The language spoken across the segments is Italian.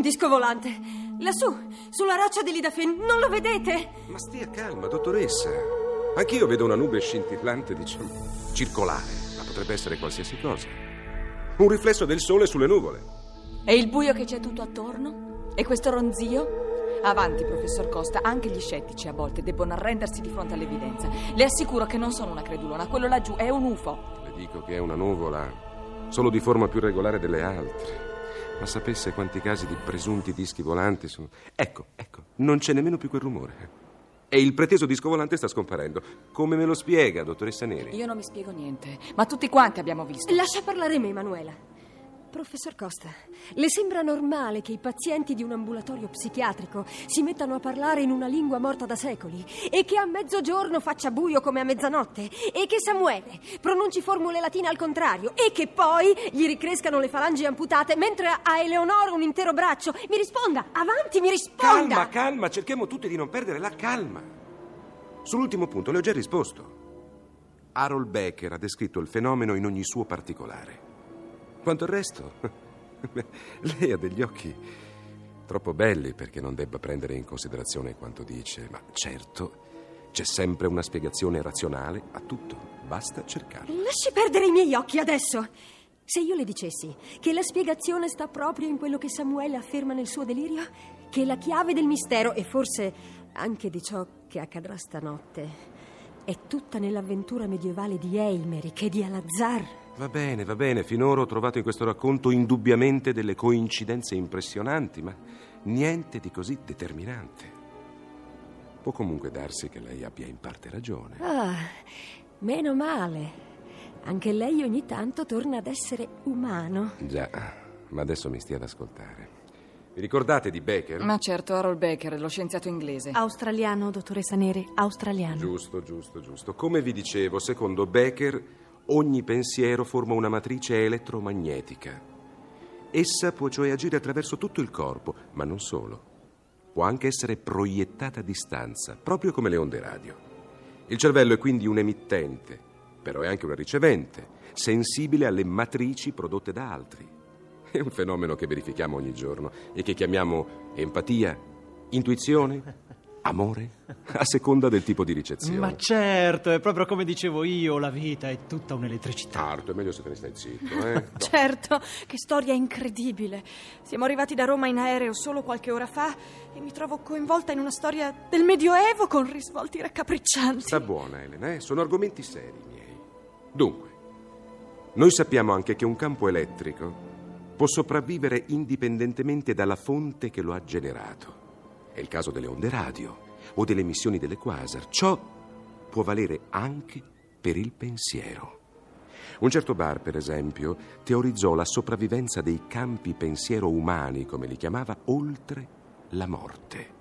Un disco volante. Lassù, sulla roccia di Lidafin. Non lo vedete? Ma stia calma, dottoressa. Anch'io vedo una nube scintillante, diciamo, circolare, ma potrebbe essere qualsiasi cosa. Un riflesso del sole sulle nuvole. E il buio che c'è tutto attorno? E questo ronzio? Avanti, professor Costa, anche gli scettici a volte debbono arrendersi di fronte all'evidenza. Le assicuro che non sono una credulona, quello laggiù è un UFO. Le dico che è una nuvola, solo di forma più regolare delle altre. Ma sapesse quanti casi di presunti dischi volanti sono. Ecco, ecco, non c'è nemmeno più quel rumore. E il preteso disco volante sta scomparendo. Come me lo spiega, dottoressa Neri? Io non mi spiego niente, ma tutti quanti abbiamo visto. Lascia parlare me, Emanuela. Professor Costa, le sembra normale che i pazienti di un ambulatorio psichiatrico si mettano a parlare in una lingua morta da secoli e che a mezzogiorno faccia buio come a mezzanotte e che Samuele pronunci formule latine al contrario e che poi gli ricrescano le falangi amputate mentre a Eleonora un intero braccio? Mi risponda, avanti, mi risponda! Calma, calma, cerchiamo tutti di non perdere la calma. Sull'ultimo punto le ho già risposto. Harold Becker ha descritto il fenomeno in ogni suo particolare. Quanto il resto? Lei ha degli occhi troppo belli perché non debba prendere in considerazione quanto dice, ma certo c'è sempre una spiegazione razionale a tutto, basta cercarla. Lasci perdere i miei occhi adesso! Se io le dicessi che la spiegazione sta proprio in quello che Samuele afferma nel suo delirio, che la chiave del mistero e forse anche di ciò che accadrà stanotte è tutta nell'avventura medievale di Eimerick e di Alazar. Va bene, va bene, finora ho trovato in questo racconto indubbiamente delle coincidenze impressionanti, ma niente di così determinante. Può comunque darsi che lei abbia in parte ragione. Ah, meno male. Anche lei ogni tanto torna ad essere umano. Già, ma adesso mi stia ad ascoltare. Vi ricordate di Becker? Ma certo, Harold Becker, lo scienziato inglese. Australiano, dottoressa Neri, australiano. Giusto, giusto, giusto. Come vi dicevo, secondo Becker, ogni pensiero forma una matrice elettromagnetica. Essa può cioè agire attraverso tutto il corpo, ma non solo. Può anche essere proiettata a distanza, proprio come le onde radio. Il cervello è quindi un emittente, però è anche una ricevente, sensibile alle matrici prodotte da altri. È un fenomeno che verifichiamo ogni giorno e che chiamiamo empatia, intuizione, amore, a seconda del tipo di ricezione. Ma certo, è proprio come dicevo io, la vita è tutta un'elettricità. Arto, è meglio se te ne stai zitto, eh? No. Certo, che storia incredibile. Siamo arrivati da Roma in aereo solo qualche ora fa e mi trovo coinvolta in una storia del Medioevo con risvolti raccapriccianti. Sta buona, Elena, eh? Sono argomenti seri miei. Dunque, noi sappiamo anche che un campo elettrico può sopravvivere indipendentemente dalla fonte che lo ha generato. È il caso delle onde radio o delle emissioni delle quasar. Ciò può valere anche per il pensiero. Un certo bar, per esempio, teorizzò la sopravvivenza dei campi pensiero umani, come li chiamava, oltre la morte.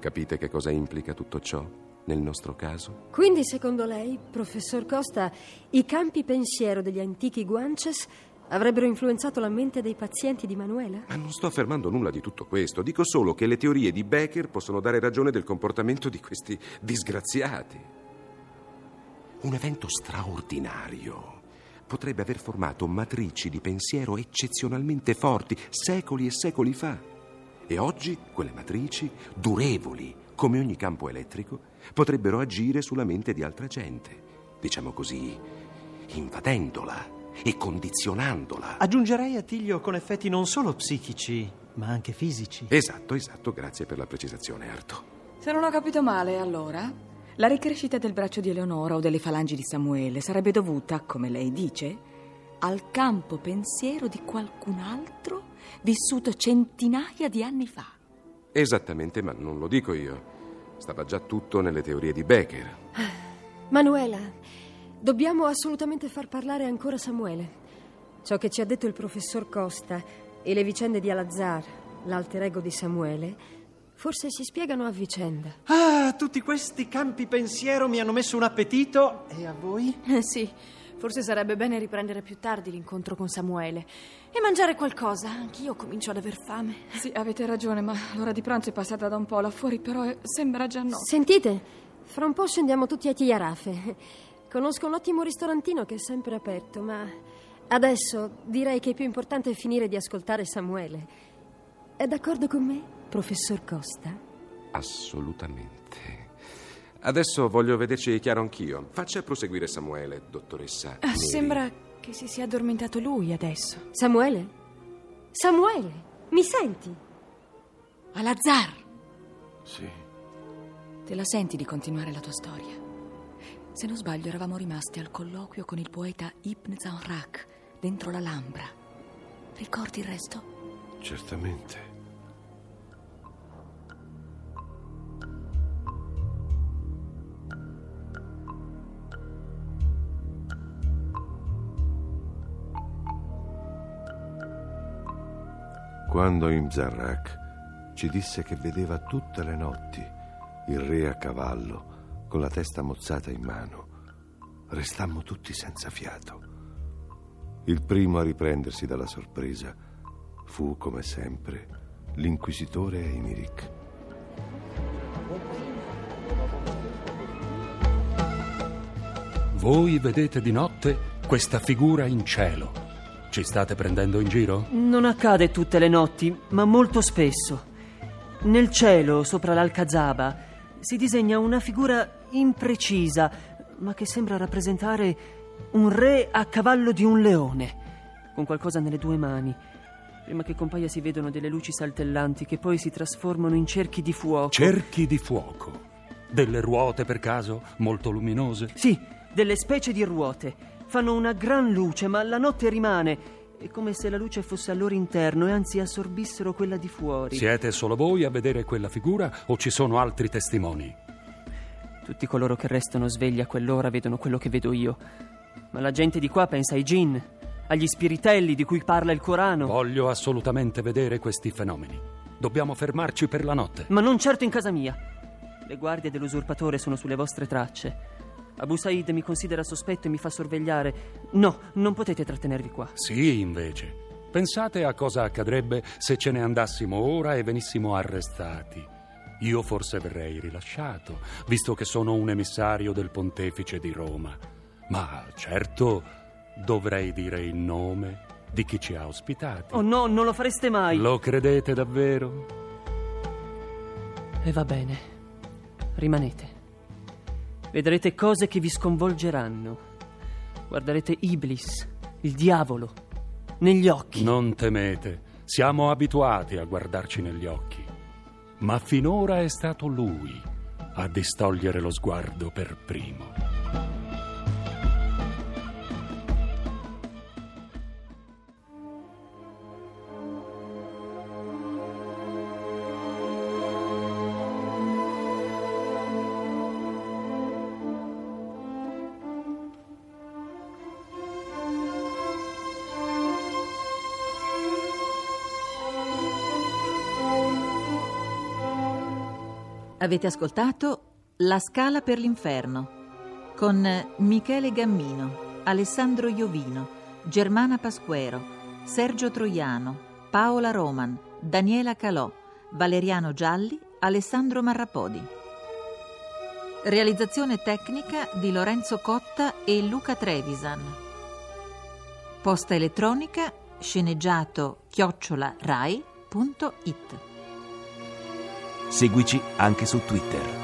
Capite che cosa implica tutto ciò nel nostro caso? Quindi, secondo lei, professor Costa, i campi pensiero degli antichi Guanches Avrebbero influenzato la mente dei pazienti di Manuela? Ma non sto affermando nulla di tutto questo. Dico solo che le teorie di Becker possono dare ragione del comportamento di questi disgraziati. Un evento straordinario potrebbe aver formato matrici di pensiero eccezionalmente forti secoli e secoli fa. E oggi quelle matrici, durevoli come ogni campo elettrico, potrebbero agire sulla mente di altra gente, diciamo così, invadendola e condizionandola. Aggiungerei Attilio con effetti non solo psichici, ma anche fisici. Esatto, esatto, grazie per la precisazione, Arto. Se non ho capito male, allora, la ricrescita del braccio di Eleonora o delle falangi di Samuele sarebbe dovuta, come lei dice, al campo pensiero di qualcun altro vissuto centinaia di anni fa. Esattamente, ma non lo dico io. Stava già tutto nelle teorie di Becker. Manuela, dobbiamo assolutamente far parlare ancora Samuele. Ciò che ci ha detto il professor Costa e le vicende di Alazar, l'alter ego di Samuele, forse si spiegano a vicenda. Ah, tutti questi campi pensiero mi hanno messo un appetito. E a voi? Eh sì, forse sarebbe bene riprendere più tardi l'incontro con Samuele e mangiare qualcosa. Anch'io comincio ad aver fame. Sì, avete ragione, ma l'ora di pranzo è passata da un po' là fuori, però sembra già notte. Sentite, fra un po' scendiamo tutti a Tiarafe. Conosco un ottimo ristorantino che è sempre aperto, ma adesso direi che è più importante finire di ascoltare Samuele. È d'accordo con me, professor Costa? Assolutamente. Adesso voglio vederci chiaro anch'io. Faccia proseguire Samuele, dottoressa. Ah, sembra che si sia addormentato lui adesso. Samuele? Samuele, mi senti? Alazar! Sì. Te la senti di continuare la tua storia? Se non sbaglio, eravamo rimasti al colloquio con il poeta Ibn Zanrak dentro l'Alhambra. Ricordi il resto? Certamente. Quando Imzarrak ci disse che vedeva tutte le notti il re a cavallo con la testa mozzata in mano, restammo tutti senza fiato. Il primo a riprendersi dalla sorpresa fu, come sempre, l'inquisitore Emiric. Voi vedete di notte questa figura in cielo. Ci state prendendo in giro? Non accade tutte le notti, ma molto spesso. Nel cielo, sopra l'Alcazaba, si disegna una figura imprecisa, ma che sembra rappresentare un re a cavallo di un leone, con qualcosa nelle due mani. Prima che compaia si vedono delle luci saltellanti che poi si trasformano in cerchi di fuoco. Cerchi di fuoco. Delle ruote per caso, molto luminose? Sì, delle specie di ruote. Fanno una gran luce, ma la notte rimane. È come se la luce fosse al loro interno e anzi assorbissero quella di fuori. Siete solo voi a vedere quella figura o ci sono altri testimoni? Tutti coloro che restano svegli a quell'ora vedono quello che vedo io. Ma la gente di qua pensa ai gin, agli spiritelli di cui parla il Corano. Voglio assolutamente vedere questi fenomeni. Dobbiamo fermarci per la notte. Ma non certo in casa mia. Le guardie dell'usurpatore sono sulle vostre tracce. Abu Said mi considera sospetto e mi fa sorvegliare. No, non potete trattenervi qua. Sì, invece. Pensate a cosa accadrebbe se ce ne andassimo ora e venissimo arrestati. Io forse verrei rilasciato, visto che sono un emissario del pontefice di Roma. Ma certo dovrei dire il nome di chi ci ha ospitati. Oh no, non lo fareste mai. Lo credete davvero? E va bene. Rimanete. Vedrete cose che vi sconvolgeranno. Guarderete Iblis, il diavolo, negli occhi. Non temete, siamo abituati a guardarci negli occhi. Ma finora è stato lui a distogliere lo sguardo per primo. Avete ascoltato La scala per l'inferno con Michele Gammino, Alessandro Iovino, Germana Pasquero, Sergio Troiano, Paola Roman, Daniela Calò, Valeriano Gialli, Alessandro Marrapodi. Realizzazione tecnica di Lorenzo Cotta e Luca Trevisan. Posta elettronica sceneggiato chiocciola rai.it. Seguici anche su Twitter.